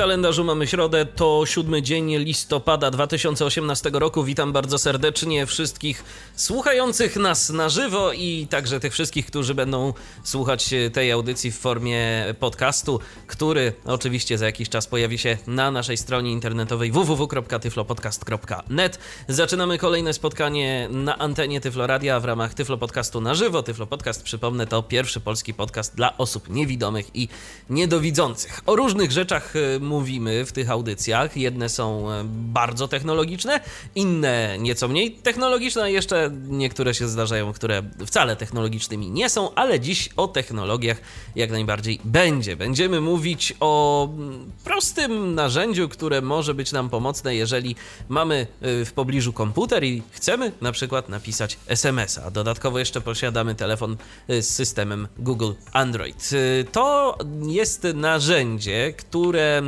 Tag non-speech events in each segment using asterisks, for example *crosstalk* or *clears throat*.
Kalendarzu mamy środę, to siódmy dzień listopada 2018 roku. Witam bardzo serdecznie wszystkich słuchających nas na żywo i także tych wszystkich, którzy będą słuchać tej audycji w formie podcastu, który oczywiście za jakiś czas pojawi się na naszej stronie internetowej www.tyflopodcast.net. Zaczynamy kolejne spotkanie na antenie Tyfloradia w ramach Tyflo Podcastu na żywo. Tyflo Podcast, przypomnę, to pierwszy polski podcast dla osób niewidomych i niedowidzących. O różnych rzeczach y, mówimy w tych audycjach. Jedne są e, bardzo technologiczne, inne nieco mniej technologiczne, a jeszcze niektóre się zdarzają, które wcale technologicznymi nie są, ale dziś o technologiach jak najbardziej będzie. Będziemy mówić o mm, prostym narzędziu, które może być nam pomocne, jeżeli mamy e, w pobliżu komputer i chcemy na przykład napisać SMS-a. Dodatkowo jeszcze posiadamy telefon e, z systemem Google Android. To jest narzędzie, które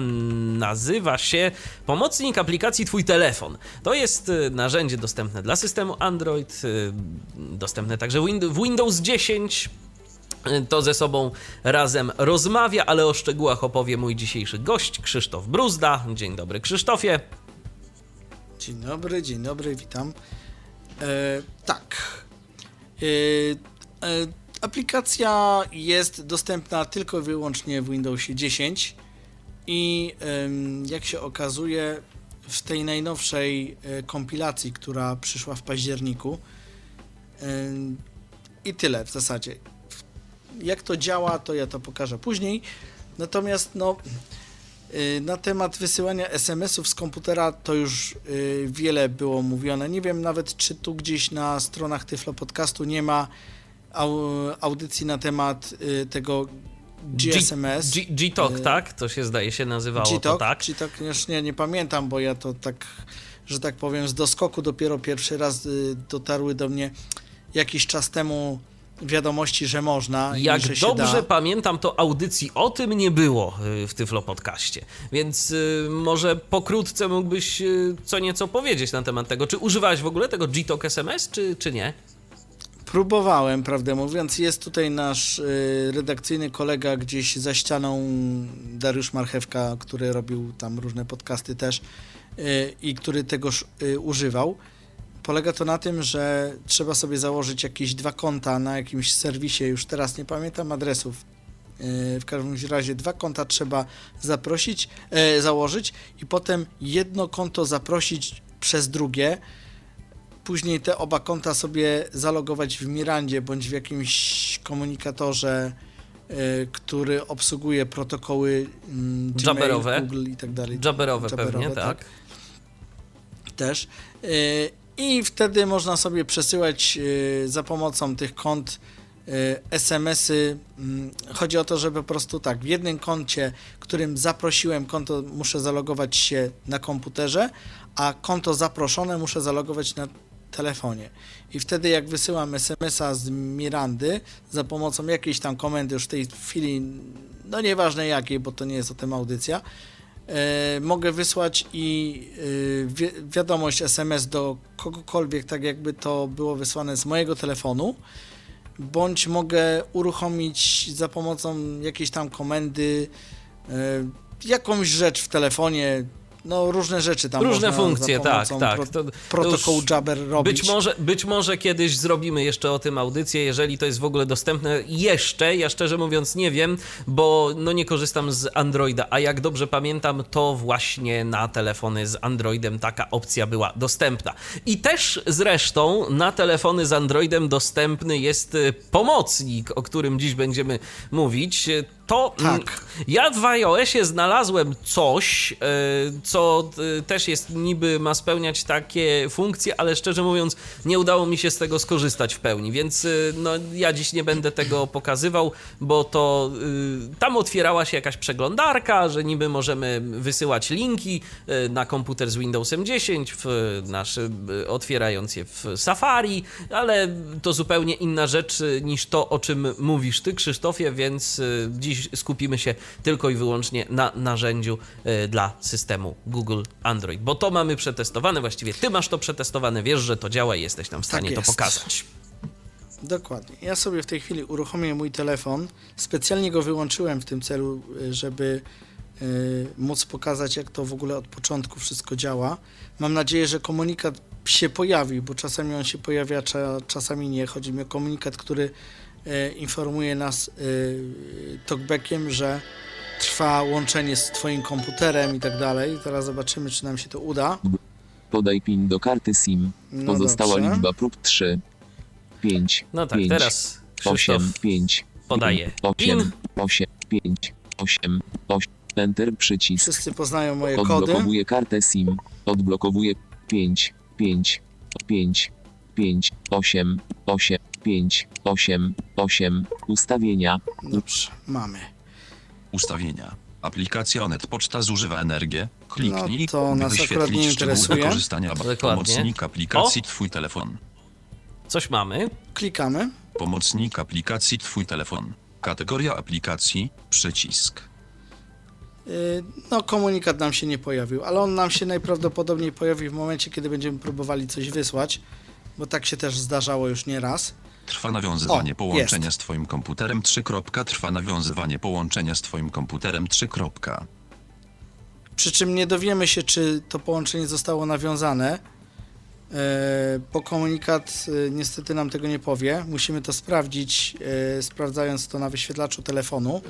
nazywa się Pomocnik aplikacji Twój telefon. To jest y, narzędzie dostępne dla systemu Android, y, dostępne także w Windows 10 y, to ze sobą razem rozmawia, ale o szczegółach opowie mój dzisiejszy gość, Krzysztof Bruzda. Dzień dobry, Krzysztofie. Dzień dobry, dzień dobry, witam. E, tak. E, e, aplikacja jest dostępna tylko i wyłącznie w Windowsie 10 i jak się okazuje, w tej najnowszej e, kompilacji, która przyszła w październiku, i tyle w zasadzie. Jak to działa, to ja to pokażę później. Natomiast no, e, na temat wysyłania SMS-ów z komputera to już e, wiele było mówione. Nie wiem nawet, czy tu gdzieś na stronach Tyflo Podcastu nie ma audycji na temat tego GSMS. G-Talk, y tak? To się zdaje się nazywało G-Talk, to tak? G-Talk, już nie, nie pamiętam, bo ja to tak, że tak powiem, z doskoku dopiero pierwszy raz y, dotarły do mnie jakiś czas temu wiadomości, że można. Jak i, że dobrze pamiętam, to audycji o tym nie było y, w Tyflo Podcaście. Więc y, może pokrótce mógłbyś y, co nieco powiedzieć na temat tego. Czy używałeś w ogóle tego G-Talk SMS, czy, czy nie? Próbowałem, prawdę mówiąc. Jest tutaj nasz y, redakcyjny kolega gdzieś za ścianą, Dariusz Marchewka, który robił tam różne podcasty też y, i który tegoż y, używał. Polega to na tym, że trzeba sobie założyć jakieś dwa konta na jakimś serwisie, już teraz nie pamiętam adresów. W każdym razie dwa konta trzeba zaprosić, założyć i potem jedno konto zaprosić przez drugie później te oba konta sobie zalogować w Mirandzie bądź w jakimś komunikatorze, y, który obsługuje protokoły y, Gmail, Google i tak dalej. Jabberowe, Jabberowe pewnie, tak. tak. Też. Y, I wtedy można sobie przesyłać za pomocą tych kont SMS-y. Mm, chodzi o to, żeby po prostu tak, w jednym koncie, którym zaprosiłem konto, muszę zalogować się na komputerze, a konto zaproszone muszę zalogować na telefonie. I wtedy jak wysyłam SMS-a z Mirandy za pomocą jakiejś tam komendy, już w tej chwili, no nieważne jakiej, bo to nie jest o tym audycja, e, mogę wysłać i e, wi wiadomość SMS do kogokolwiek, tak jakby to było wysłane z mojego telefonu, bądź mogę uruchomić za pomocą jakiejś tam komendy e, jakąś rzecz w telefonie, no różne rzeczy tam Różne funkcje, tak, tak. Pro, to, protokół Jabber robić. Być może, być może kiedyś zrobimy jeszcze o tym audycję, jeżeli to jest w ogóle dostępne. Jeszcze, ja szczerze mówiąc nie wiem, bo no nie korzystam z Androida, a jak dobrze pamiętam, to właśnie na telefony z Androidem taka opcja była dostępna. I też zresztą na telefony z Androidem dostępny jest y, pomocnik, o którym dziś będziemy mówić to mm, tak. ja w iOSie znalazłem coś, e, co e, też jest niby ma spełniać takie funkcje, ale szczerze mówiąc nie udało mi się z tego skorzystać w pełni, więc e, no, ja dziś nie będę tego pokazywał, bo to tam otwierała się jakaś przeglądarka, że niby możemy wysyłać linki na komputer z Windowsem 10, w nasz, otwierając je w Safari, ale to zupełnie inna rzecz niż to, o czym mówisz ty, Krzysztofie, więc dziś dziś skupimy się tylko i wyłącznie na narzędziu e, dla systemu Google Android, bo to mamy przetestowane, właściwie ty masz to przetestowane, wiesz, że to działa i jesteś nam w stanie to jest. pokazać. Dokładnie. Ja sobie w tej chwili uruchomię mój telefon. Specjalnie go wyłączyłem w tym celu, y, żeby y, móc pokazać, jak to w ogóle od początku wszystko działa. Mam nadzieję, że komunikat się pojawi, bo czasami on się pojawia, cza, czasami nie. Chodzi mi o komunikat, który informuje nas y, talkbackiem, że trwa łączenie z Twoim komputerem i tak dalej. Teraz zobaczymy, czy nam się to uda. Podaj PIN do karty SIM. No Pozostała dobrze. liczba prób 3, 5, No tak, 5, teraz Krzysztof 8, 5, podaje 8, PIN. 8, 5, 8, 8, Enter przycisk. Wszyscy poznają moje kody. Odblokowuje kartę SIM. Odblokowuje 5, 5, 5, 5, 8, 8, 5, 8, 8. Ustawienia. Dobrze, mamy. Ustawienia. Aplikacja Onet Poczta zużywa energię. Kliknij, No to nas akurat nie wyświetlić szczegóły interesuje. wykorzystania Dokładnie. pomocnik aplikacji Twój telefon. Coś mamy. Klikamy. Pomocnik aplikacji Twój telefon. Kategoria aplikacji, przycisk. Yy, No, komunikat nam się nie pojawił, ale on nam się najprawdopodobniej pojawi w momencie, kiedy będziemy próbowali coś wysłać, bo tak się też zdarzało już nie raz. Trwa nawiązywanie O, połączenia jest. z Twoim komputerem 3. kropka. Trwa nawiązywanie połączenia z Twoim komputerem 3. kropka. Przy czym nie dowiemy się, czy to połączenie zostało nawiązane, yy, bo komunikat yy, niestety nam tego nie powie. Musimy to sprawdzić, yy, sprawdzając to na wyświetlaczu telefonu.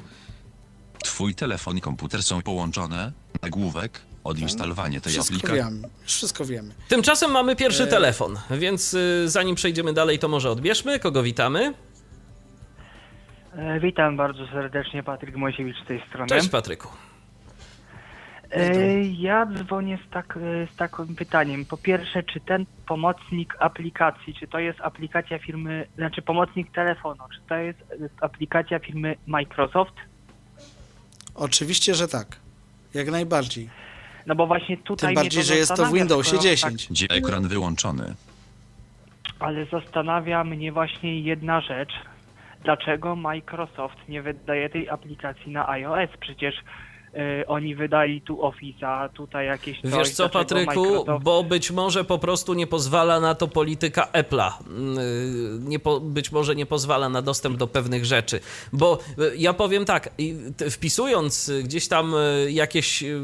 Twój telefon i komputer są połączone. Nagłówek. Odinstalowanie tej Wszystko aplikacji. wiemy, wszystko wiemy. Tymczasem mamy E. pierwszy telefon, więc y, zanim przejdziemy dalej, to może odbierzmy. Kogo witamy? E, Witam bardzo serdecznie, Patryk Mojsiewicz z tej strony. Cześć Patryku. E, Ja dzwonię z, tak, e, z takim pytaniem. Po pierwsze, czy ten pomocnik aplikacji, czy to jest aplikacja firmy, znaczy pomocnik telefonu, czy to jest e, aplikacja firmy Microsoft? Oczywiście, że tak. Jak najbardziej. No bo właśnie tutaj Tym mnie bardziej, to że jest to w Windowsie skoro 10. Gdzie ekran wyłączony. Tak, ale zastanawia mnie właśnie jedna rzecz. Dlaczego Microsoft nie wydaje tej aplikacji na iOS? Przecież oni wydali tu Office'a, tutaj jakieś coś. Wiesz co, Patryku, Microsoft- bo być może po prostu nie pozwala na to polityka Apple'a. Yy, Nie po, być może nie pozwala na dostęp do pewnych rzeczy. Bo y, ja powiem tak, wpisując y, gdzieś tam y, jakieś y,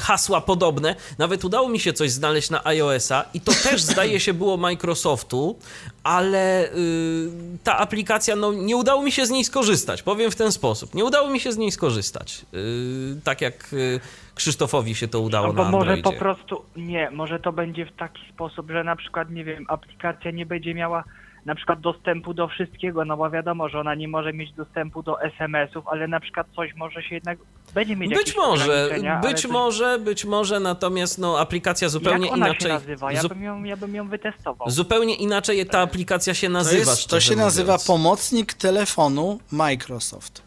hasła podobne, nawet udało mi się coś znaleźć na iOS-a i to też *laughs* zdaje się było Microsoftu, ale y, ta aplikacja, no nie udało mi się z niej skorzystać, powiem w ten sposób. Nie udało mi się z niej skorzystać. Y, tak jak y, Krzysztofowi się to udało Albo na może Androidzie. po prostu, nie, może to będzie w taki sposób, że na przykład, nie wiem, aplikacja nie będzie miała na przykład dostępu do wszystkiego, no bo wiadomo, że ona nie może mieć dostępu do SMS-ów, ale na przykład coś może się jednak, będzie mieć Być może, być coś- może, być może, natomiast no, aplikacja zupełnie Jak ona inaczej. się nazywa? Ja zu- bym ją, ja bym ją wytestował. Zupełnie inaczej ta aplikacja się To, nazywa. jest, to się nazywa mówiąc. pomocnik telefonu Microsoft.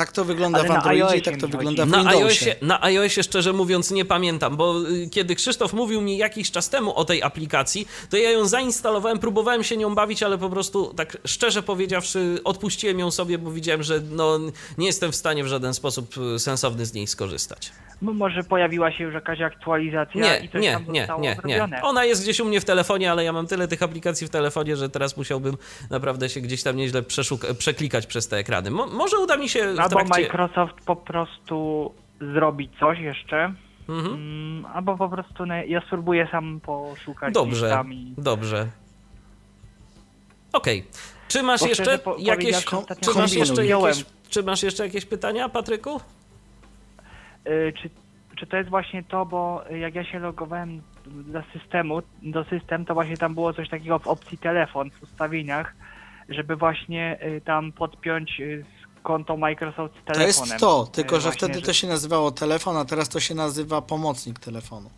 Tak to wygląda Ale w na Androidzie i tak to wygląda w Na Windowsie. iOSie, na iOSie szczerze mówiąc nie pamiętam, bo y, kiedy Krzysztof mówił mi jakiś czas temu o tej aplikacji, to ja ją zainstalowałem, próbowałem się nią bawić, ale po prostu tak szczerze powiedziawszy odpuściłem ją sobie, bo widziałem, że no, nie jestem w stanie w żaden sposób y, sensowny z niej skorzystać. No może pojawiła się już jakaś aktualizacja Nie, i coś nie, tam nie, zostało nie, nie. Ona jest gdzieś u mnie w telefonie, ale ja mam tyle tych aplikacji w telefonie, że teraz musiałbym naprawdę się gdzieś tam nieźle przeszuk- przeklikać przez te ekrany. Mo- może uda mi się w Albo trakcie... Microsoft po prostu zrobić coś jeszcze, Mhm. mm, albo po prostu ja spróbuję sam poszukać Dobrze, i... dobrze. Okej. Czy masz Bo jeszcze po- jakieś... Czy masz, jeszcze jakieś, czy masz jeszcze jakieś pytania, Patryku? Y, czy, czy to jest właśnie to, bo jak ja się logowałem do systemu, do system, to właśnie tam było coś takiego w opcji telefon w ustawieniach, żeby właśnie y, tam podpiąć y, konto Microsoft z To telefonem. jest to, Y, tylko że właśnie, wtedy to się nazywało telefon, a teraz to się nazywa pomocnik telefonu.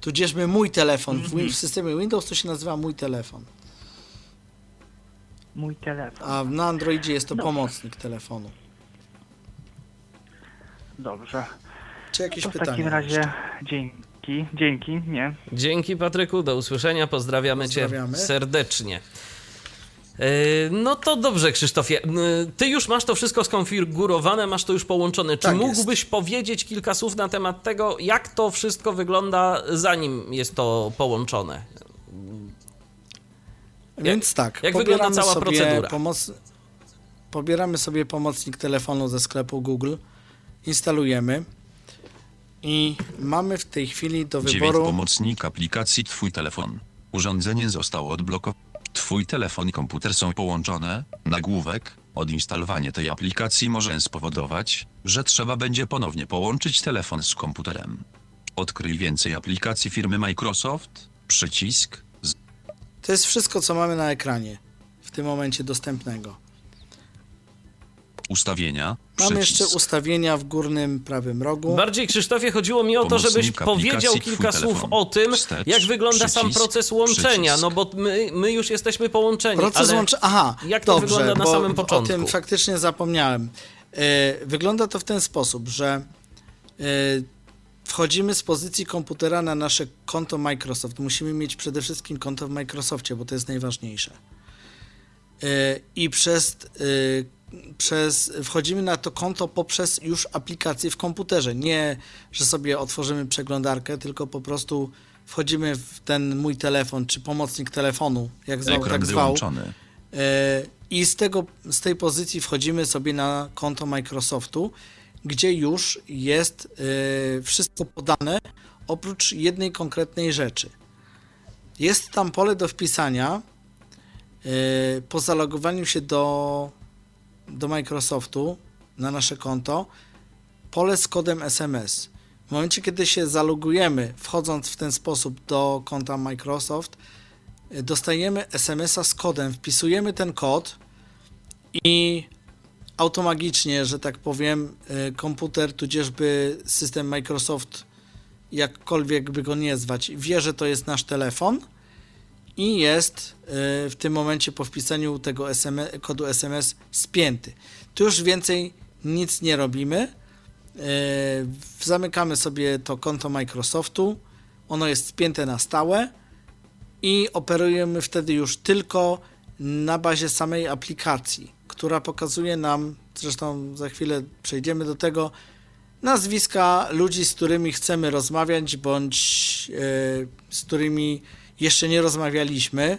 Tudzieżby mój telefon. W, Mhm. W systemie Windows to się nazywa mój telefon, Mój telefon. a na Androidzie jest to Dobrze. pomocnik telefonu. Dobrze. Czy jakieś To w pytania? takim razie jeszcze? dzięki. Dzięki, nie. Dzięki, Patryku, do usłyszenia, pozdrawiamy, Pozdrawiamy. cię serdecznie. E, No to dobrze, Krzysztofie. E, Ty już masz to wszystko skonfigurowane, masz to już połączone. Czy Tak jest. mógłbyś powiedzieć kilka słów na temat tego, jak to wszystko wygląda, zanim jest to połączone? Więc tak, jak wygląda cała procedura? Pomoc... Pobieramy sobie pomocnik telefonu ze sklepu Google, instalujemy i mamy w tej chwili do 9 wyboru pomocnik aplikacji Twój telefon. Urządzenie zostało odblokowane. Twój telefon i komputer są połączone. Nagłówek. Odinstalowanie tej aplikacji może spowodować, że trzeba będzie ponownie połączyć telefon z komputerem. Odkryj więcej aplikacji firmy Microsoft. Przycisk. Z To jest wszystko, co mamy na ekranie w tym momencie dostępnego. Ustawienia. Mamy Przycisk. jeszcze ustawienia w górnym prawym rogu. Bardziej, Krzysztofie, chodziło mi o to, żebyś powiedział kilka słów telefon. o tym, Wstecz, jak wygląda sam przycisk, proces łączenia, przycisk. no bo my, my już jesteśmy połączeni, Proces łączenia. Aha, jak to dobrze, wygląda na samym O początku? tym faktycznie zapomniałem. E, Wygląda to w ten sposób, że e, wchodzimy z pozycji komputera na nasze konto Microsoft. Musimy mieć przede wszystkim konto w Microsoftie, bo to jest najważniejsze. E, I przez, przez wchodzimy na to konto poprzez już aplikację w komputerze. Nie, że sobie otworzymy przeglądarkę, tylko po prostu wchodzimy w ten mój telefon, czy pomocnik telefonu, jak zwał, Ekran tak zwał. wyłączony. E, I z, tego, z tej pozycji wchodzimy sobie na konto Microsoftu, gdzie już jest e, wszystko podane, oprócz jednej konkretnej rzeczy. Jest tam pole do wpisania e, po zalogowaniu się do, do Microsoftu na nasze konto, pole z kodem SMS. W momencie, kiedy się zalogujemy, wchodząc w ten sposób do konta Microsoft, dostajemy SMS-a z kodem, wpisujemy ten kod i automagicznie, że tak powiem, y, komputer, tudzieżby system Microsoft, jakkolwiek by go nie zwać, wie, że to jest nasz telefon i jest y, w tym momencie po wpisaniu tego SMS, kodu SMS spięty. Tu już więcej nic nie robimy. Y, Zamykamy sobie to konto Microsoftu. Ono jest spięte na stałe i operujemy wtedy już tylko na bazie samej aplikacji, która pokazuje nam, zresztą za chwilę przejdziemy do tego, nazwiska ludzi, z którymi chcemy rozmawiać, bądź e, z którymi jeszcze nie rozmawialiśmy.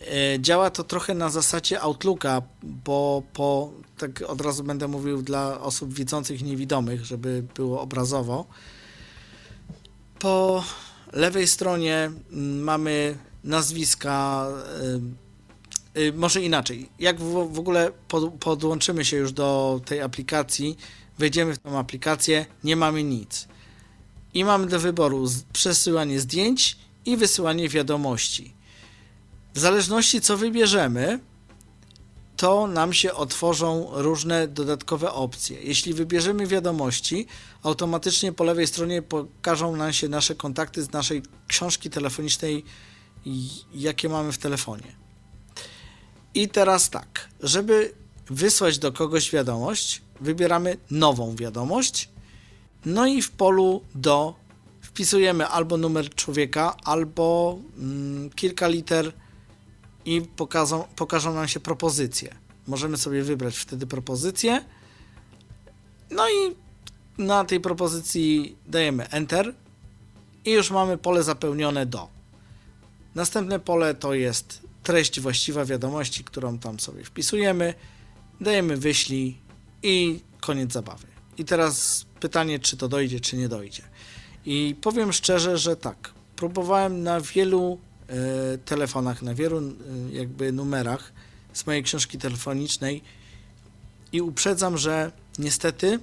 E, działa to trochę na zasadzie Outlooka, bo po, tak od razu będę mówił dla osób widzących i niewidomych, żeby było obrazowo. Po lewej stronie mm, mamy nazwiska, y, y, może inaczej. Jak w, w ogóle pod, podłączymy się już do tej aplikacji, wejdziemy w tą aplikację, nie mamy nic. I mamy do wyboru przesyłanie zdjęć i wysyłanie wiadomości. W zależności co wybierzemy, to nam się otworzą różne dodatkowe opcje. Jeśli wybierzemy wiadomości, automatycznie po lewej stronie pokażą nam się nasze kontakty z naszej książki telefonicznej, jakie mamy w telefonie. I teraz tak, żeby wysłać do kogoś wiadomość, wybieramy nową wiadomość, no i w polu do wpisujemy albo numer człowieka, albo mm, kilka liter i pokażą, pokażą nam się propozycje. Możemy sobie wybrać wtedy propozycję. No i na tej propozycji dajemy Enter i już mamy pole zapełnione do. Następne pole to jest treść właściwa wiadomości, którą tam sobie wpisujemy. Dajemy wyślij i koniec zabawy. I teraz pytanie, czy to dojdzie, czy nie dojdzie. I powiem szczerze, że tak. Próbowałem na wielu e, telefonach, na wielu e, jakby numerach z mojej książki telefonicznej i uprzedzam, że niestety,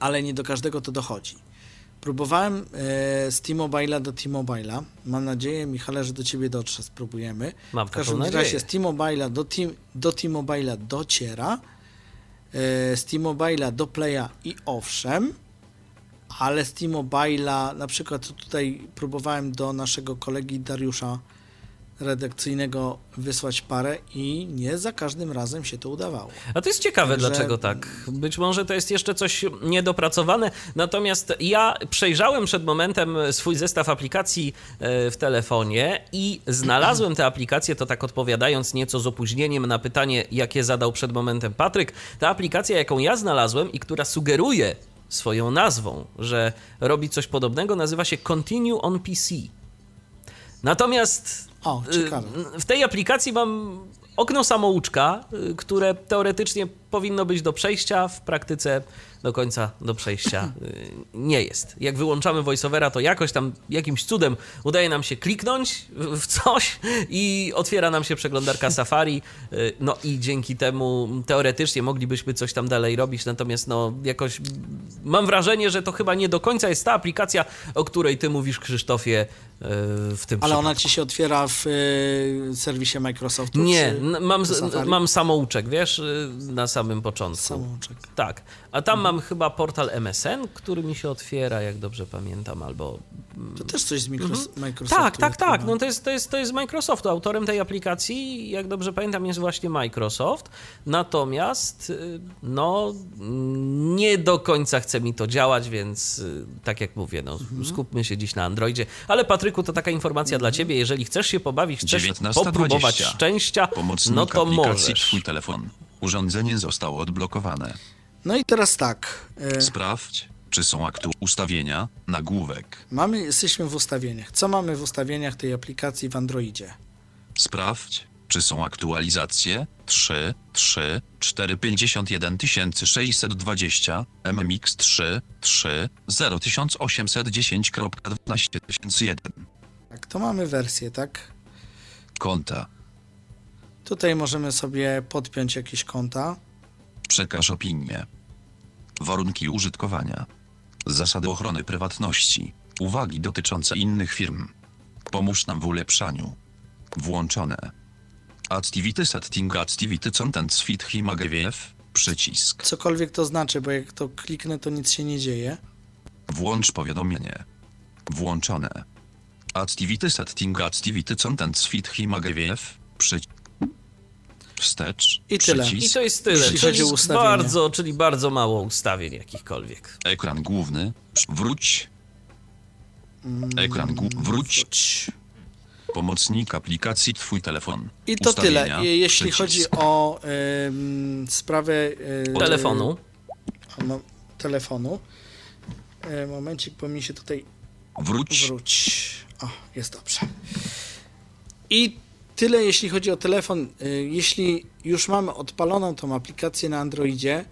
ale nie do każdego to dochodzi. Próbowałem e, z T-Mobile'a do T-Mobile'a. Mam nadzieję, Michale, że do ciebie dotrze. Spróbujemy. Mam W każdym nadzieję. razie z T-Mobile'a do, do T-Mobile'a dociera, z T-Mobile'a do Playa i owszem, ale z T-Mobile'a, na przykład tutaj próbowałem do naszego kolegi Dariusza redakcyjnego wysłać parę i nie za każdym razem się to udawało. A to jest ciekawe, Także- dlaczego tak. Być może to jest jeszcze coś niedopracowane. Natomiast ja przejrzałem przed momentem swój zestaw aplikacji e, w telefonie i znalazłem te aplikacje, to tak odpowiadając nieco z opóźnieniem na pytanie, jakie zadał przed momentem Patryk. Ta aplikacja, jaką ja znalazłem i która sugeruje swoją nazwą, że robi coś podobnego, nazywa się Continue on PC. Natomiast O. Y, W tej aplikacji mam okno samouczka, y, które teoretycznie powinno być do przejścia, w praktyce do końca do przejścia *laughs* y, nie jest. Jak wyłączamy voiceovera, to jakoś tam jakimś cudem udaje nam się kliknąć w coś i otwiera nam się przeglądarka *laughs* Safari. Y, No i dzięki temu teoretycznie moglibyśmy coś tam dalej robić, natomiast no jakoś mam wrażenie, że to chyba nie do końca jest ta aplikacja, o której ty mówisz, Krzysztofie, y, w tym Ale przypadku. ona ci się otwiera w serwisie Microsoftu? Nie, mam, Safari? mam samouczek, wiesz, na samym początku. Samouczek. Tak. A tam mam chyba portal MSN, który mi się otwiera, jak dobrze pamiętam, albo. To też coś z Micros- Microsoftu. Mhm. Tak, tak, tak. chyba. No to jest, to, jest, to jest Microsoftu. Autorem tej aplikacji, jak dobrze pamiętam, jest właśnie Microsoft. Natomiast, y, no, mm, nie do końca chce mi to działać, więc y, tak jak mówię, no, Mhm. skupmy się dziś na Androidzie. Ale Patryku, to taka informacja dla ciebie. Jeżeli chcesz się pobawić, chcesz 19:20. popróbować szczęścia, Pomocnik no to możesz. Twój telefon. Urządzenie zostało odblokowane. No i teraz tak. y, Sprawdź, czy są aktu ustawienia, nagłówek. Mamy, jesteśmy w ustawieniach. Co mamy w ustawieniach tej aplikacji w Androidzie? Sprawdź, czy są aktualizacje 3, 3, 4, 51 620, MMX 3, 3, 01810.12.001. Tak, to mamy wersję, tak? Konta. Tutaj możemy sobie podpiąć jakieś konta. Przekaż opinię. Warunki użytkowania. Zasady ochrony prywatności. Uwagi dotyczące innych firm. Pomóż nam w ulepszaniu. Włączone. Activity setting activity content fit himagewiew. Przycisk. Cokolwiek to znaczy, bo jak to kliknę, to nic się nie dzieje. Włącz powiadomienie. Włączone. Activity setting activity content fit himagewiew. Przycisk. Wstecz. I tyle. Przycisk. I to jest tyle. Jeśli czyli bardzo, czyli bardzo mało ustawień jakichkolwiek. Ekran główny. Wróć. Ekran główny. Wróć. Wróć. Pomocnik aplikacji Twój telefon. I to Ustawienia, tyle. Je- Jeśli przycisk. chodzi o ym, sprawę Telefonu. mo- telefonu. Y, momencik, bo mi się tutaj Wróć. wróć. O, jest dobrze. I tyle, jeśli chodzi o telefon. Y, Jeśli już mamy odpaloną tą aplikację na Androidzie,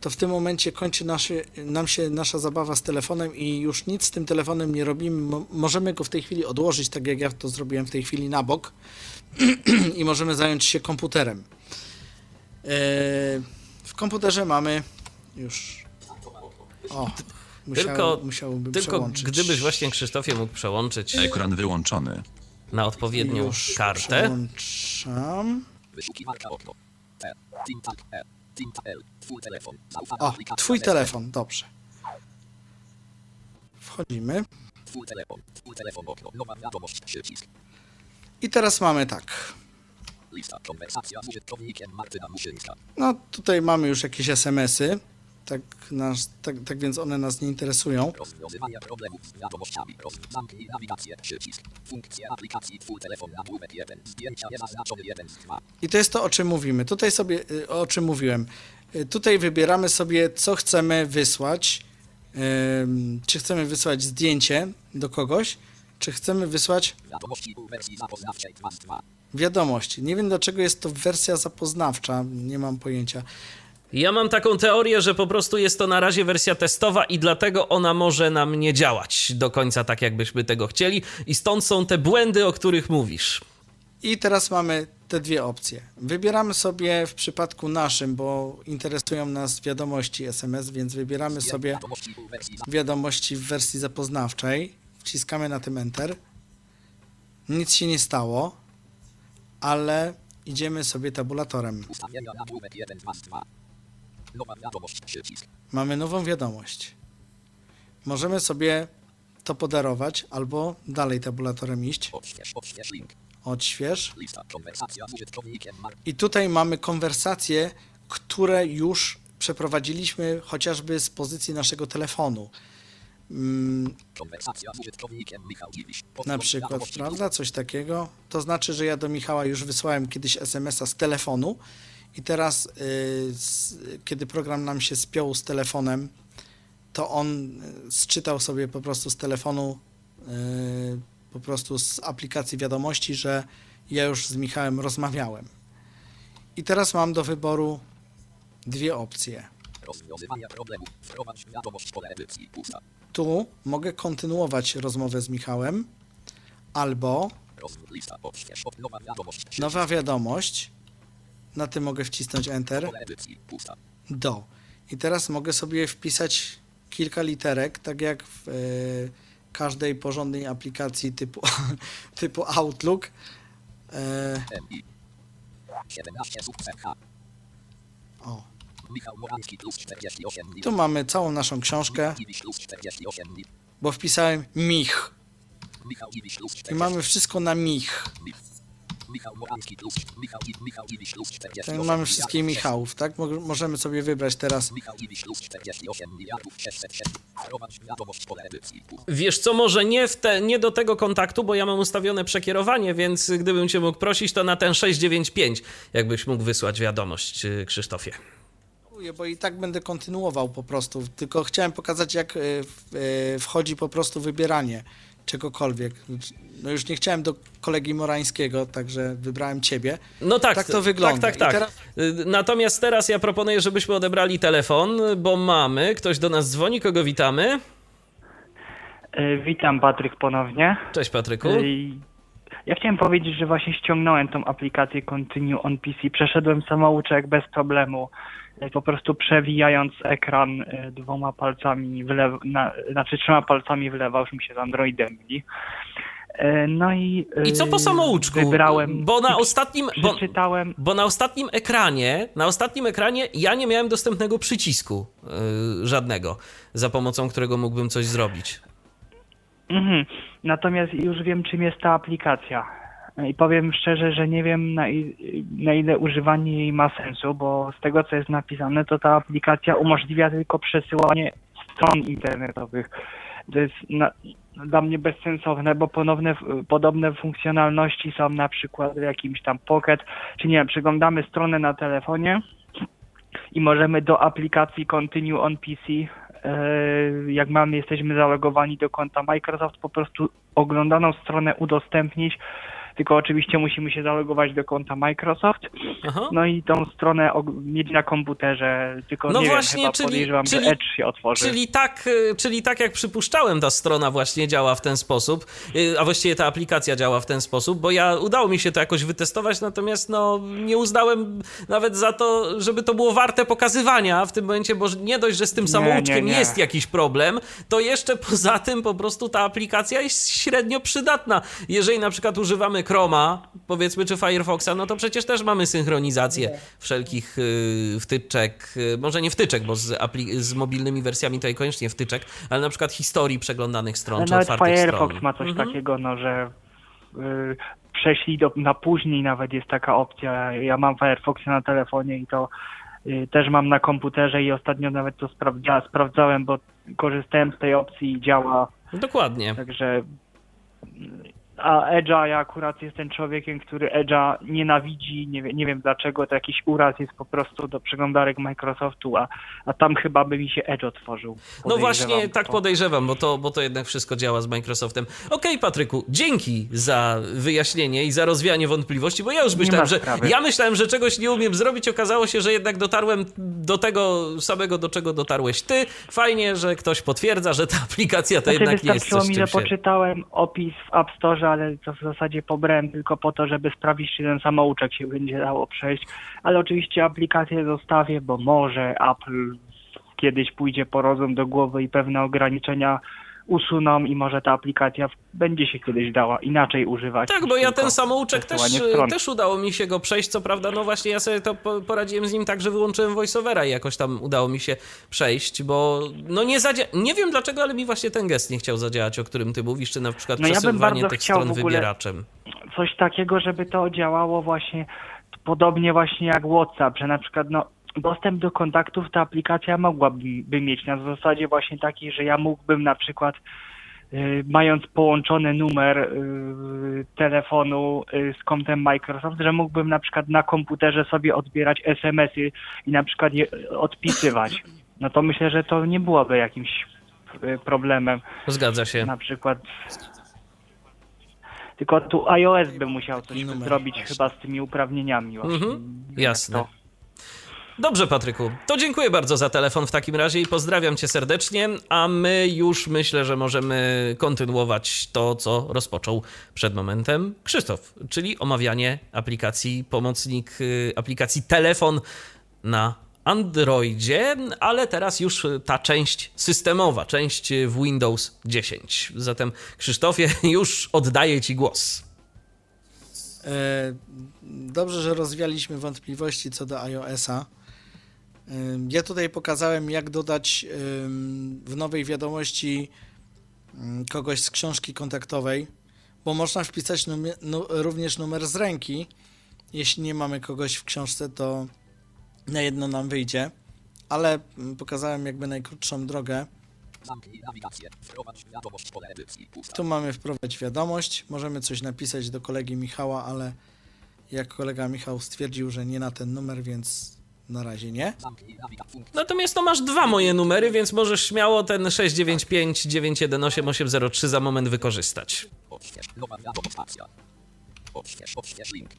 to w tym momencie kończy naszy, nam się nasza zabawa z telefonem i już nic z tym telefonem nie robimy. Mo- Możemy go w tej chwili odłożyć, tak jak ja to zrobiłem w tej chwili na bok *clears throat* i możemy zająć się komputerem. E, W komputerze mamy już. O, musiał, Tylko- musiałbym Tylko przełączyć. gdybyś właśnie Krzysztofie mógł przełączyć Ekran wyłączony. Na odpowiednią Już kartę. Przełączam. Wyszukiwarka okno. T. Timtag E. Timtag Twój telefon. Zaufana O, twój telefon, dobrze. Wchodzimy. Twój telefon. Twój telefon okno. Nowa wiadomość. Przycisk. I teraz mamy tak. Lista. Konwersacja z użytkownikiem Martyna Muszyńska. No tutaj mamy już jakieś SMS-y. Tak, nas, tak, tak więc one nas nie interesują. Rozwiązywania problemów z wiadomościami. Zamknij nawigację. Przycisk. Aplikacji. Twój telefon. Nagłówek 1. Zdjęcia niezaznaczone 1 z 2. I to jest to, o czym mówimy. Tutaj sobie, y, o czym mówiłem. Y, Tutaj wybieramy sobie, co chcemy wysłać. Czy chcemy wysłać zdjęcie do kogoś, czy chcemy wysłać Wiadomości u wersji zapoznawczej 2 z 2. wiadomości. Nie wiem, dlaczego jest to wersja zapoznawcza, nie mam pojęcia. Ja mam taką teorię, że po prostu jest to na razie wersja testowa i dlatego ona może nam nie działać do końca tak, jakbyśmy tego chcieli. I stąd są te błędy, o których mówisz. I teraz mamy te dwie opcje. Wybieramy sobie w przypadku naszym, bo interesują nas wiadomości SMS, więc wybieramy sobie Wiadomości w wersji zapoznawczej. Wciskamy na tym Enter. Nic się nie stało, ale idziemy sobie tabulatorem. Ustawienia nagłówek 1 2 z 2. Nowa wiadomość. Przycisk. Mamy nową wiadomość. Możemy sobie to podarować albo dalej tabulatorem iść. Odśwież. Odśwież link. Odśwież. Lista. Konwersacja z użytkownikiem. I tutaj mamy konwersacje, które już przeprowadziliśmy chociażby z pozycji naszego telefonu. Mm, na przykład, prawda? Coś takiego. To znaczy, że ja do Michała już wysłałem kiedyś SMS-a z telefonu i teraz, y, kiedy program nam się spiął z telefonem, to on y, sczytał sobie po prostu z telefonu, y, po prostu z aplikacji wiadomości, że ja już z Michałem rozmawiałem. I teraz mam do wyboru dwie opcje. Tu mogę kontynuować rozmowę z Michałem, albo nowa wiadomość. Na tym mogę wcisnąć Enter. Do. I teraz mogę sobie wpisać kilka literek, tak jak w e, każdej porządnej aplikacji typu, *laughs* typu Outlook. E, MI. 17 sukces H. o. Michał Morański plus 48 dni. Tu mamy całą naszą książkę, Dziwisz plus 48 dni. bo wpisałem Mich. I 40 mamy wszystko na Mich. Michał Morański plus Michał Dziw- Michał Dziwisz plus 48 Tak mamy wszystkich Michałów, tak? Mo- Możemy sobie wybrać teraz. Michał Dziwisz plus 48 miliardów 607. Wprowadź wiadomość pole edycji. Pusta. Wiesz co, może nie, w te, nie do tego kontaktu, bo ja mam ustawione przekierowanie, więc gdybym cię mógł prosić, to na ten 695, jakbyś mógł wysłać wiadomość, Krzysztofie. Dziękuję, Bo i tak będę kontynuował po prostu. Tylko chciałem pokazać, jak e, e, wchodzi po prostu wybieranie czegokolwiek. No już nie chciałem do kolegi Morańskiego, także wybrałem ciebie. No tak, Tak to wygląda. Tak, tak, tak. Y, Natomiast teraz ja proponuję, żebyśmy odebrali telefon, bo mamy, ktoś do nas dzwoni, kogo witamy. Y, Witam, Patryk ponownie. Cześć Patryku. Y, Ja chciałem powiedzieć, że właśnie ściągnąłem tą aplikację Continue on PC. Przeszedłem samouczek bez problemu, po prostu przewijając ekran y, dwoma palcami, na, znaczy trzema palcami w lewo, już mi się z Androidem. Y, No i. I co po y, samouczku? Wybrałem. Bo na ostatnim... Bo, bo na ostatnim ekranie, na ostatnim ekranie ja nie miałem dostępnego przycisku y, żadnego, za pomocą którego mógłbym coś zrobić. Mhm. Natomiast już wiem, czym jest ta aplikacja. I powiem szczerze, że nie wiem na, na ile używanie jej ma sensu, bo z tego co jest napisane, to ta aplikacja umożliwia tylko przesyłanie stron internetowych. To jest na, dla mnie bezsensowne, bo ponowne, podobne funkcjonalności są na przykład w jakimś tam Pocket, czy nie wiem, przeglądamy stronę na telefonie i możemy do aplikacji Continue on PC, e, jak mamy, jesteśmy zalogowani do konta Microsoft, po prostu oglądaną stronę udostępnić, tylko oczywiście musimy się zalogować do konta Microsoft, Aha. no i tą stronę mieć na komputerze, tylko No nie właśnie, wiem, chyba czyli- podejrzewam, czyli- że Edge się otworzy. Czyli tak, y, czyli tak jak przypuszczałem, ta strona właśnie działa w ten sposób, y, a właściwie ta aplikacja działa w ten sposób, bo ja udało mi się to jakoś wytestować, natomiast no nie uznałem nawet za to, żeby to było warte pokazywania w tym momencie, bo nie dość, że z tym Nie, samouczkiem nie, nie. jest jakiś problem, to jeszcze poza tym po prostu ta aplikacja jest średnio przydatna. Jeżeli na przykład używamy Chroma, powiedzmy, czy Firefoxa, no to przecież też mamy synchronizację wszelkich y, wtyczek, y, może nie wtyczek, bo z, apli- z mobilnymi wersjami to niekoniecznie wtyczek, ale na przykład historii przeglądanych stron, czy nawet otwartych Firefox stron. ma coś Mhm. takiego, no, że y, przeszli do, na później nawet jest taka opcja. Ja mam Firefoxa na telefonie i to y, też mam na komputerze i ostatnio nawet to sprawdza, sprawdzałem, bo korzystałem z tej opcji i działa, Dokładnie. także a Edge'a, ja akurat jestem człowiekiem, który Edge'a nienawidzi, nie, wie, nie wiem dlaczego, to jakiś uraz jest po prostu do przeglądarek Microsoftu, a, a tam chyba by mi się Edge otworzył. No właśnie, tak podejrzewam, bo to, bo to jednak wszystko działa z Microsoftem. Okej, Patryku, dzięki za wyjaśnienie i za rozwianie wątpliwości, bo ja już myślałem, że ja myślałem, że czegoś nie umiem zrobić. Okazało się, że jednak dotarłem do tego samego, do czego dotarłeś ty. Fajnie, że ktoś potwierdza, że ta *laughs* aplikacja to Znaczy, jednak nie jest coś, mi, że poczytałem opis w App Store, ale to w zasadzie pobrałem tylko po to, żeby sprawdzić, czy ten samouczek się będzie dało przejść. Ale oczywiście aplikację zostawię, bo może Apple kiedyś pójdzie po rozum do głowy i pewne ograniczenia usuną i może ta aplikacja będzie się kiedyś dała inaczej używać. Tak, bo ja ten samouczek też, stron. też udało mi się go przejść. Co prawda, no właśnie ja sobie to po- poradziłem z nim tak, że wyłączyłem voiceovera i jakoś tam udało mi się przejść, bo no nie zadzia... Nie wiem dlaczego, ale mi właśnie ten gest nie chciał zadziałać, o którym ty mówisz, czy na przykład No ja bym przesuwanie bardzo tych chciał stron wybieraczem. coś takiego, żeby to działało właśnie podobnie właśnie jak WhatsApp, że na przykład no, dostęp do kontaktów ta aplikacja mogłaby by mieć na zasadzie właśnie takiej, że ja mógłbym na przykład y, mając połączony numer y, telefonu y, z kontem Microsoft, że mógłbym na przykład na komputerze sobie odbierać SMS-y i na przykład je odpisywać. No to myślę, że to nie byłoby jakimś problemem Zgadza się. na przykład. Tylko tu iOS by musiał coś Numer, zrobić właśnie. chyba z tymi uprawnieniami właśnie. Mhm, jasne. to? Dobrze, Patryku. To dziękuję bardzo za telefon w takim razie i pozdrawiam cię serdecznie, a my już myślę, że możemy kontynuować to, co rozpoczął przed momentem Krzysztof, czyli omawianie aplikacji pomocnik, y, aplikacji telefon na Androidzie, ale teraz już ta część systemowa, część w Windows 10. Zatem Krzysztofie, *laughs* już oddaję ci głos. E, Dobrze, że rozwialiśmy wątpliwości co do iOS-a. Ja tutaj pokazałem, jak dodać w nowej wiadomości kogoś z książki kontaktowej, bo można wpisać numie- nu, również numer z ręki. Jeśli nie mamy kogoś w książce, to na jedno nam wyjdzie, ale pokazałem jakby najkrótszą drogę. Tu mamy wprowadzić wiadomość. Możemy coś napisać do kolegi Michała, ale jak kolega Michał stwierdził, że nie na ten numer, więc na razie nie. Natomiast no masz dwa moje numery, więc możesz śmiało ten 695 918 803 za moment wykorzystać. Odśwież. Nowa wiadomość akcja. Odśwież. Odśwież link.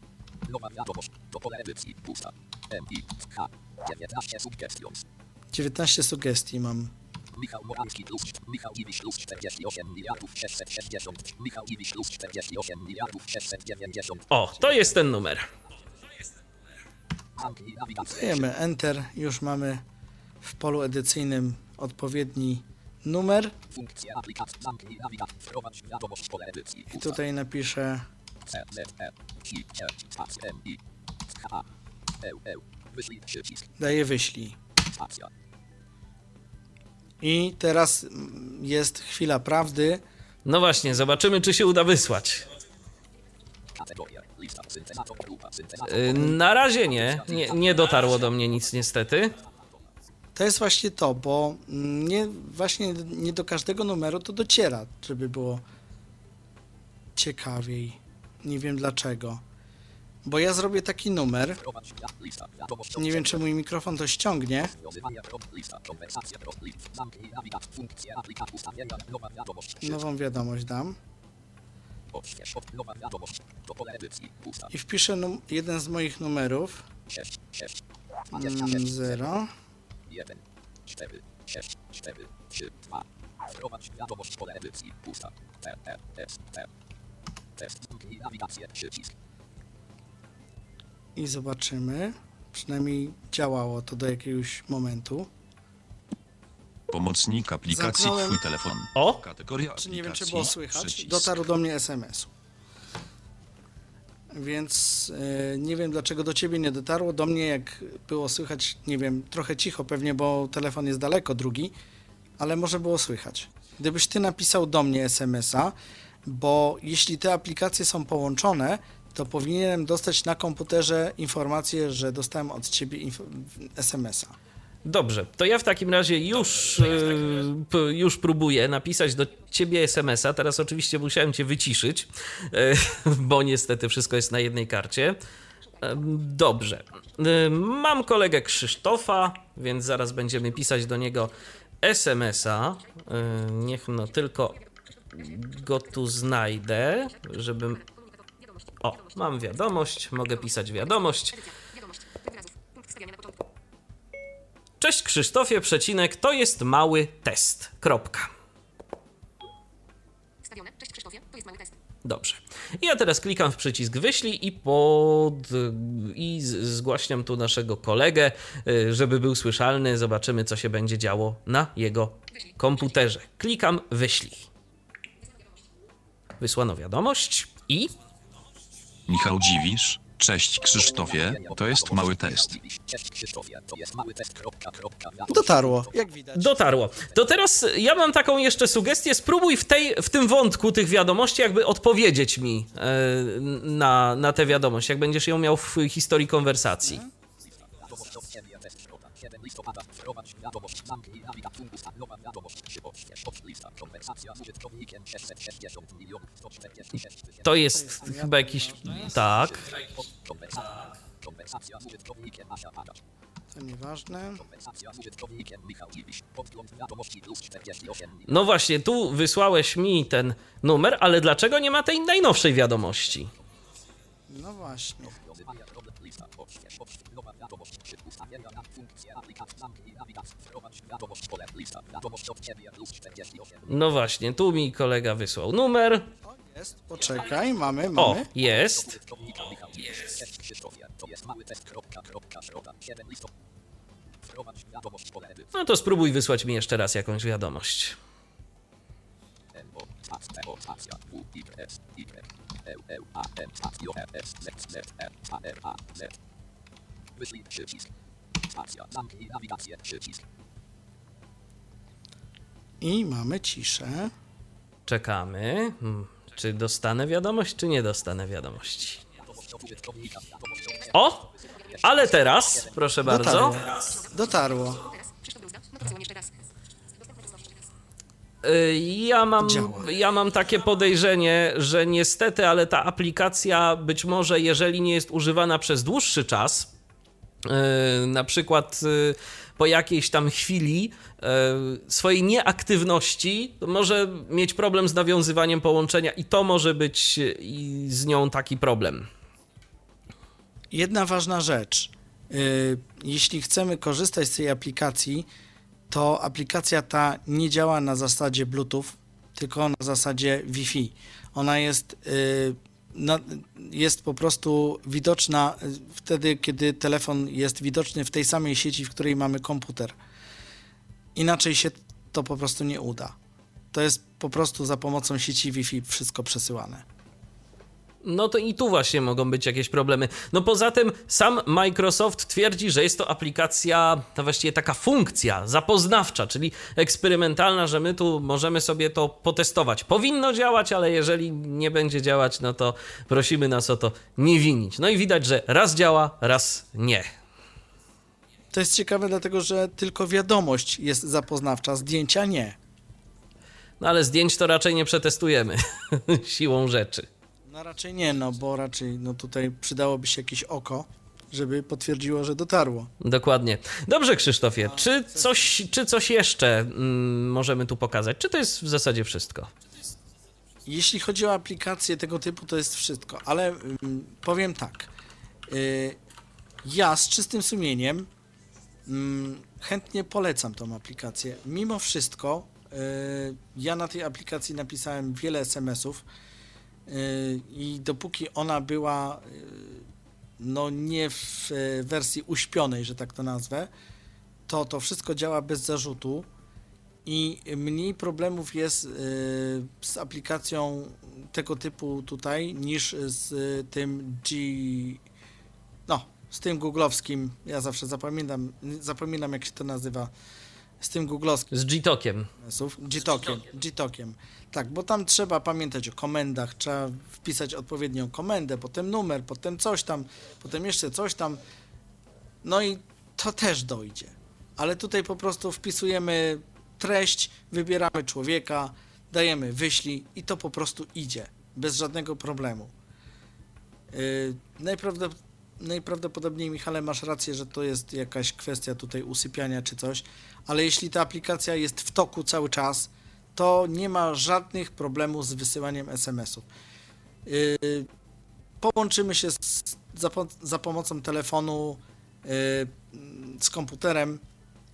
Nowa wiadomość. Do pole edycji. Pusta. M I H. 19 suggestions. 19 sugestii mam. Michał plus Michał Iwisz plus 48 miliardów 660 Michał Iwisz plus 48 miliardów 690 O, to jest ten numer. Dajemy Enter. Już mamy w polu edycyjnym odpowiedni numer. I tutaj napiszę daję wyślij. I teraz jest chwila prawdy. No właśnie, zobaczymy, czy się uda wysłać. kategoria, Yy, Na razie nie, nie, nie dotarło do mnie nic niestety. To jest właśnie to, bo nie, właśnie nie do każdego numeru to dociera, żeby było ciekawiej. Nie wiem dlaczego. Bo ja zrobię taki numer. Nie wiem, czy mój mikrofon to ściągnie. Nową wiadomość dam. I wpiszę num- jeden z moich numerów. 6, 6, Mm, 26, 0. 1, 4, 6, 4, 3, 2, wprowadź wiadomość, pole edycji, pusta, T, E, S, T, test, zamknij nawigację, przycisk, I zobaczymy. Przynajmniej działało to do jakiegoś momentu. Pomocnik aplikacji Zamknąłem. Twój telefon. O, Kategoria Czy nie wiem, czy aplikacji, było słychać. przycisk. Dotarł do mnie SMS. Więc e, nie wiem, dlaczego do ciebie nie dotarło. Do mnie, jak było słychać, nie wiem, trochę cicho pewnie, bo telefon jest daleko, drugi, ale może było słychać. Gdybyś ty napisał do mnie SMS-a, bo jeśli te aplikacje są połączone, to powinienem dostać na komputerze informację, że dostałem od ciebie inf- SMS-a. Dobrze. To ja w takim razie już, yy, p- już próbuję napisać do ciebie SMS-a. Teraz oczywiście musiałem cię wyciszyć, yy, *laughs* bo niestety wszystko jest na jednej karcie. Em, Dobrze. Mam kolegę Krzysztofa, więc zaraz będziemy pisać do niego SMS-a. Niech no tylko go tu znajdę, żebym. O, mam wiadomość, mogę pisać wiadomość. Cześć Krzysztofie, przecinek, to jest mały test. Kropka. Wstawione. Cześć Krzysztofie, to jest mały test. Dobrze. I Ja teraz klikam w przycisk wyślij i pod i zgłaśniam tu naszego kolegę, y, żeby był słyszalny. Zobaczymy, co się będzie działo na jego komputerze. Klikam wyślij. Wysłano wiadomość i Michał Dziwisz. Cześć Krzysztofie, to jest mały test. Cześć Krzysztofie, to jest mały test. Kropka, kropka, wiadomość. Dotarło, jak widać. dotarło. To teraz ja mam taką jeszcze sugestię. Spróbuj w, tej, w tym wątku tych wiadomości jakby odpowiedzieć mi e, na, na tę wiadomość, jak będziesz ją miał w historii konwersacji. Wiadomość od ciebie, test. Kropka, 7 listopada. Wiadomość. Zamknij wiadomość. Lista. Konwersacja z użytkownikiem 660 milionów 146 tysięcy. To jest chyba jakiś... Tak. Konwersacja. Konwersacja z użytkownikiem Asia Pada. To nieważne. Konwersacja z użytkownikiem Michał Dziwisz. Podgląd wiadomości plus 48 milionów. No właśnie, tu wysłałeś mi ten numer, ale dlaczego nie ma tej najnowszej wiadomości? No właśnie. Rozwiązywania problem. Lista. Poczcie. Poczcie. Nowa wiadomość. Trzy ustawienia na funkcję aplikacji. Zamknij nawigator. Wprowadź wiadomość. Pole. Lista. Wiadomość od ciebie plus 48 No właśnie, tu mi kolega wysłał numer. Jest, poczekaj, mamy, O, mamy. jest. to jest mały test. Kropka, kropka, środa. 7 listopada. Wprowadź wiadomość. Pole edycji. No to spróbuj wysłać mi jeszcze raz jakąś wiadomość. Wyślij przycisk. Spacja, zamknij nawigację, przycisk. I mamy ciszę. Czekamy. Hmm, Czy dostanę wiadomość, czy nie dostanę wiadomości? O! Ale teraz, proszę bardzo. Dotarło. Dotarło. Y, Ja mam, Działa. ja mam takie podejrzenie, że niestety, ale ta aplikacja być może, jeżeli nie jest używana przez dłuższy czas, y, na przykład y, po jakiejś tam chwili swojej nieaktywności, może mieć problem z nawiązywaniem połączenia i to może być z nią taki problem. Jedna ważna rzecz. Jeśli chcemy korzystać z tej aplikacji, to aplikacja ta nie działa na zasadzie Bluetooth, tylko na zasadzie Wi-Fi. Ona jest, y, jest po prostu widoczna y, wtedy, kiedy telefon jest widoczny w tej samej sieci, w której mamy komputer. Inaczej się to po prostu nie uda. To jest po prostu za pomocą sieci Wi-Fi wszystko przesyłane. No to i tu właśnie mogą być jakieś problemy. No poza tym sam Microsoft twierdzi, że jest to aplikacja, to właściwie taka funkcja zapoznawcza, czyli eksperymentalna, że my tu możemy sobie to potestować. Powinno działać, ale jeżeli nie będzie działać, no to prosimy nas o to nie winić. No i widać, że raz działa, raz nie. To jest ciekawe, dlatego że tylko wiadomość jest zapoznawcza, zdjęcia nie. No ale zdjęć to raczej nie przetestujemy *laughs* siłą rzeczy. No raczej nie, no bo raczej no tutaj przydałoby się jakieś oko, żeby potwierdziło, że dotarło. Dokładnie. Dobrze, Krzysztofie, czy coś, czy coś jeszcze mm, możemy tu pokazać? Czy to jest w zasadzie wszystko? Jeśli chodzi o aplikacje tego typu, to jest wszystko, ale ym, powiem tak. Y, ja z czystym sumieniem ym, chętnie polecam tą aplikację. Mimo wszystko, y, ja na tej aplikacji napisałem wiele SMS-ów i dopóki ona była y, no nie w y, wersji uśpionej, że tak to nazwę, to to wszystko działa bez zarzutu i mniej problemów jest y, z aplikacją tego typu tutaj niż z y, tym G. No, z tym googlowskim. Ja zawsze zapominam, zapominam jak się to nazywa. Z tym googlowskim Z G-Tokiem. SMS-ów, Gtokiem, Gtokiem. Tak, bo tam trzeba pamiętać o komendach, trzeba wpisać odpowiednią komendę, potem numer, potem coś tam, potem jeszcze coś tam. No i to też dojdzie. Ale tutaj po prostu wpisujemy treść, wybieramy człowieka, dajemy wyślij i to po prostu idzie, bez żadnego problemu. Yy, najprawdop- najprawdopodobniej, Michale, masz rację, że to jest jakaś kwestia tutaj usypiania czy coś, ale jeśli ta aplikacja jest w toku cały czas, to nie ma żadnych problemów z wysyłaniem SMS-ów. Yy, połączymy się z, za, za pomocą telefonu yy, z komputerem,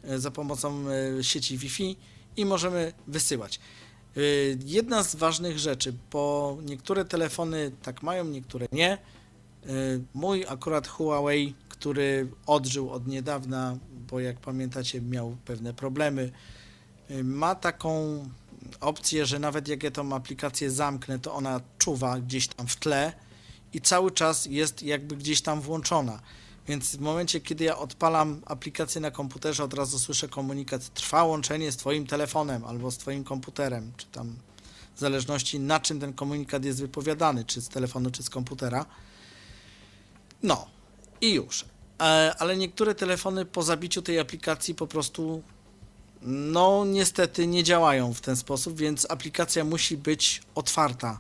yy, za pomocą yy, sieci Wi-Fi i możemy wysyłać. Y, Jedna z ważnych rzeczy, bo niektóre telefony tak mają, niektóre nie. Y, Mój akurat Huawei, który odżył od niedawna, bo jak pamiętacie miał pewne problemy, y, ma taką opcję, że nawet jak ja tą aplikację zamknę, to ona czuwa gdzieś tam w tle i cały czas jest jakby gdzieś tam włączona. Więc w momencie, kiedy ja odpalam aplikację na komputerze, od razu słyszę komunikat trwa łączenie z Twoim telefonem albo z Twoim komputerem, czy tam w zależności na czym ten komunikat jest wypowiadany, czy z telefonu, czy z komputera. No i już. E, Ale niektóre telefony po zabiciu tej aplikacji po prostu no niestety nie działają w ten sposób, więc aplikacja musi być otwarta.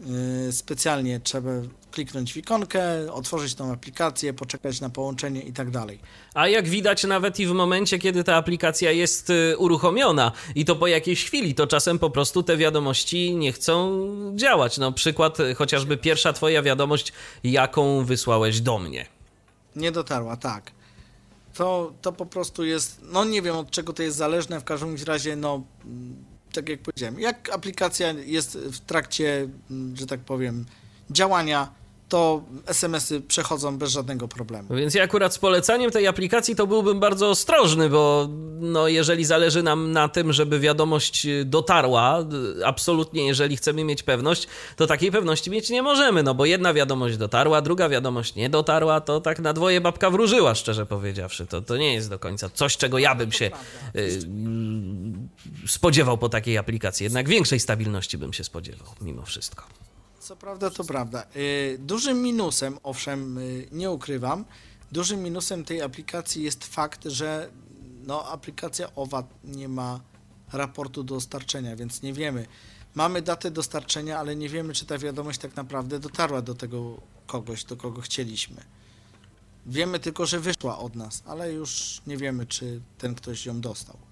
Yy, Specjalnie trzeba kliknąć w ikonkę, otworzyć tą aplikację, poczekać na połączenie i tak dalej. A jak widać, nawet i w momencie, kiedy ta aplikacja jest y, uruchomiona i to po jakiejś chwili, to czasem po prostu te wiadomości nie chcą działać. No, przykład y, chociażby pierwsza Twoja wiadomość, jaką wysłałeś do mnie. Nie dotarła, tak. To, to po prostu jest, no nie wiem od czego to jest zależne, w każdym razie, no tak jak powiedziałem, jak aplikacja jest w trakcie, mm, że tak powiem, działania, to SMS-y przechodzą bez żadnego problemu. Więc ja akurat z polecaniem tej aplikacji to byłbym bardzo ostrożny, bo no, jeżeli zależy nam na tym, żeby wiadomość y, dotarła, y, absolutnie jeżeli chcemy mieć pewność, to takiej pewności mieć nie możemy, no bo jedna wiadomość dotarła, druga wiadomość nie dotarła, to tak na dwoje babka wróżyła, szczerze powiedziawszy. To, to nie jest do końca coś, czego ja bym się y, spodziewał po takiej aplikacji. Jednak większej stabilności bym się spodziewał, mimo wszystko. Co prawda, to prawda. Y, Dużym minusem, owszem, y, nie ukrywam, dużym minusem tej aplikacji jest fakt, że no, aplikacja OWA nie ma raportu dostarczenia, więc nie wiemy. Mamy datę dostarczenia, ale nie wiemy, czy ta wiadomość tak naprawdę dotarła do tego kogoś, do kogo chcieliśmy. Wiemy tylko, że wyszła od nas, ale już nie wiemy, czy ten ktoś ją dostał.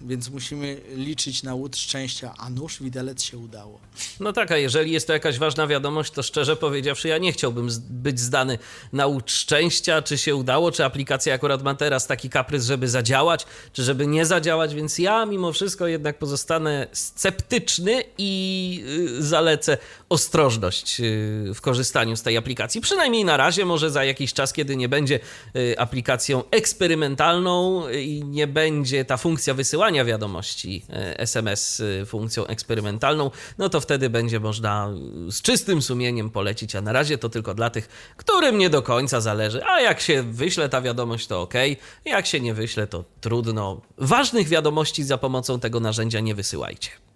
Więc musimy liczyć na łód szczęścia, a nóż widelec się udało. No tak, a jeżeli jest to jakaś ważna wiadomość, to szczerze powiedziawszy, ja nie chciałbym być zdany na łód szczęścia, czy się udało, czy aplikacja akurat ma teraz taki kaprys, żeby zadziałać, czy żeby nie zadziałać, więc ja mimo wszystko jednak pozostanę sceptyczny i y, zalecę ostrożność y, w korzystaniu z tej aplikacji. Przynajmniej na razie, może za jakiś czas, kiedy nie będzie y, aplikacją eksperymentalną i nie będzie ta funkcja wysyłania wiadomości y, SMS y, funkcją eksperymentalną, no to wtedy będzie można y, z czystym sumieniem polecić, a na razie to tylko dla tych, którym nie do końca zależy. A jak się wyśle ta wiadomość, to ok, jak się nie wyśle, to trudno. Ważnych wiadomości za pomocą tego narzędzia nie wysyłajcie.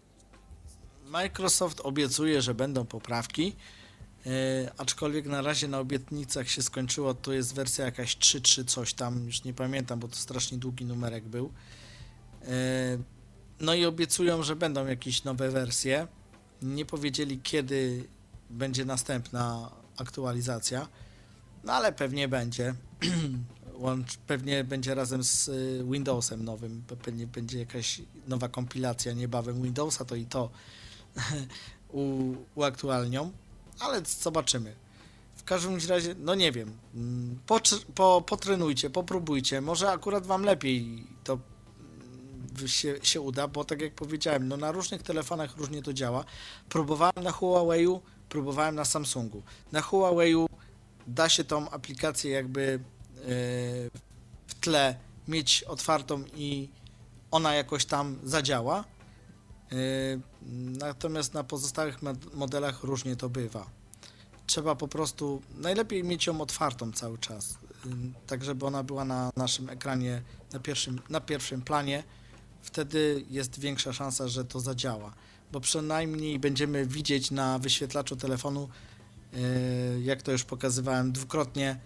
Microsoft obiecuje, że będą poprawki, e, aczkolwiek na razie na obietnicach się skończyło, to jest wersja jakaś 3.3 coś tam, już nie pamiętam, bo to strasznie długi numerek był. E, no i obiecują, że będą jakieś nowe wersje. Nie powiedzieli, kiedy będzie następna aktualizacja, no ale pewnie będzie. *clears throat* Pewnie będzie razem z y, Windowsem nowym, pe- pewnie będzie jakaś nowa kompilacja niebawem Windowsa, to i to *laughs* u, uaktualnią, ale zobaczymy. W każdym razie, no nie wiem, mm, pocz- po, potrenujcie, popróbujcie, może akurat Wam lepiej to mm, się, się uda, bo tak jak powiedziałem, no na różnych telefonach różnie to działa. Próbowałem na Huawei'u, próbowałem na Samsungu. Na Huawei'u da się tą aplikację jakby e, w tle mieć otwartą i ona jakoś tam zadziała. Natomiast na pozostałych mod- modelach różnie to bywa. Trzeba po prostu najlepiej mieć ją otwartą cały czas, tak żeby ona była na naszym ekranie na pierwszym, na pierwszym planie. Wtedy jest większa szansa, że to zadziała, bo przynajmniej będziemy widzieć na wyświetlaczu telefonu, y, jak to już pokazywałem dwukrotnie,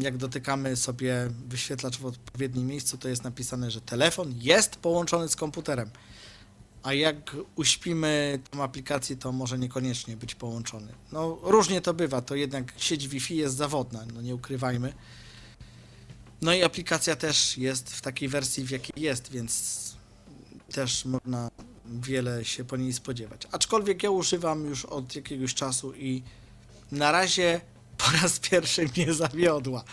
jak dotykamy sobie wyświetlacz w odpowiednim miejscu, to jest napisane, że telefon jest połączony z komputerem. A jak uśpimy tą aplikację, to może niekoniecznie być połączony. No różnie to bywa, to jednak sieć Wi-Fi jest zawodna, no nie ukrywajmy. No i aplikacja też jest w takiej wersji, w jakiej jest, więc też można wiele się po niej spodziewać. Aczkolwiek ja używam już od jakiegoś czasu i na razie po raz pierwszy mnie zawiodła.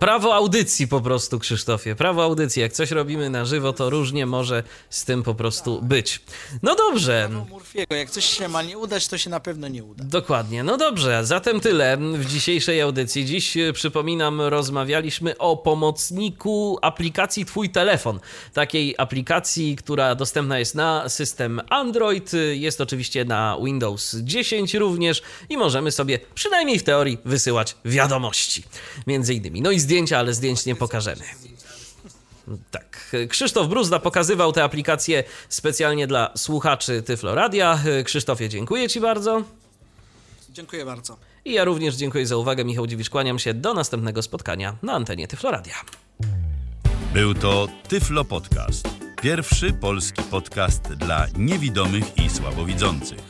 Prawo audycji po prostu, Krzysztofie. Prawo audycji. Jak coś robimy na żywo, to różnie może z tym po prostu być. No dobrze. Prawo Murphy'ego, jak coś się ma nie udać, to się na pewno nie uda. Dokładnie. No dobrze, zatem tyle w dzisiejszej audycji. Dziś, e, przypominam, rozmawialiśmy o pomocniku aplikacji Twój telefon. Takiej aplikacji, która dostępna jest na system Android, jest oczywiście na Windows 10 również i możemy sobie przynajmniej w teorii wysyłać wiadomości. Między innymi. No i zdjęcia, ale zdjęć nie pokażemy. Tak. Krzysztof Bruzda pokazywał tę aplikację specjalnie dla słuchaczy Tyfloradia. Krzysztofie, dziękuję Ci bardzo. Dziękuję bardzo. I ja również dziękuję za uwagę. Michał Dziwisz, kłaniam się do następnego spotkania na antenie Tyfloradia. Był to Tyflo Podcast. Pierwszy polski podcast dla niewidomych i słabowidzących.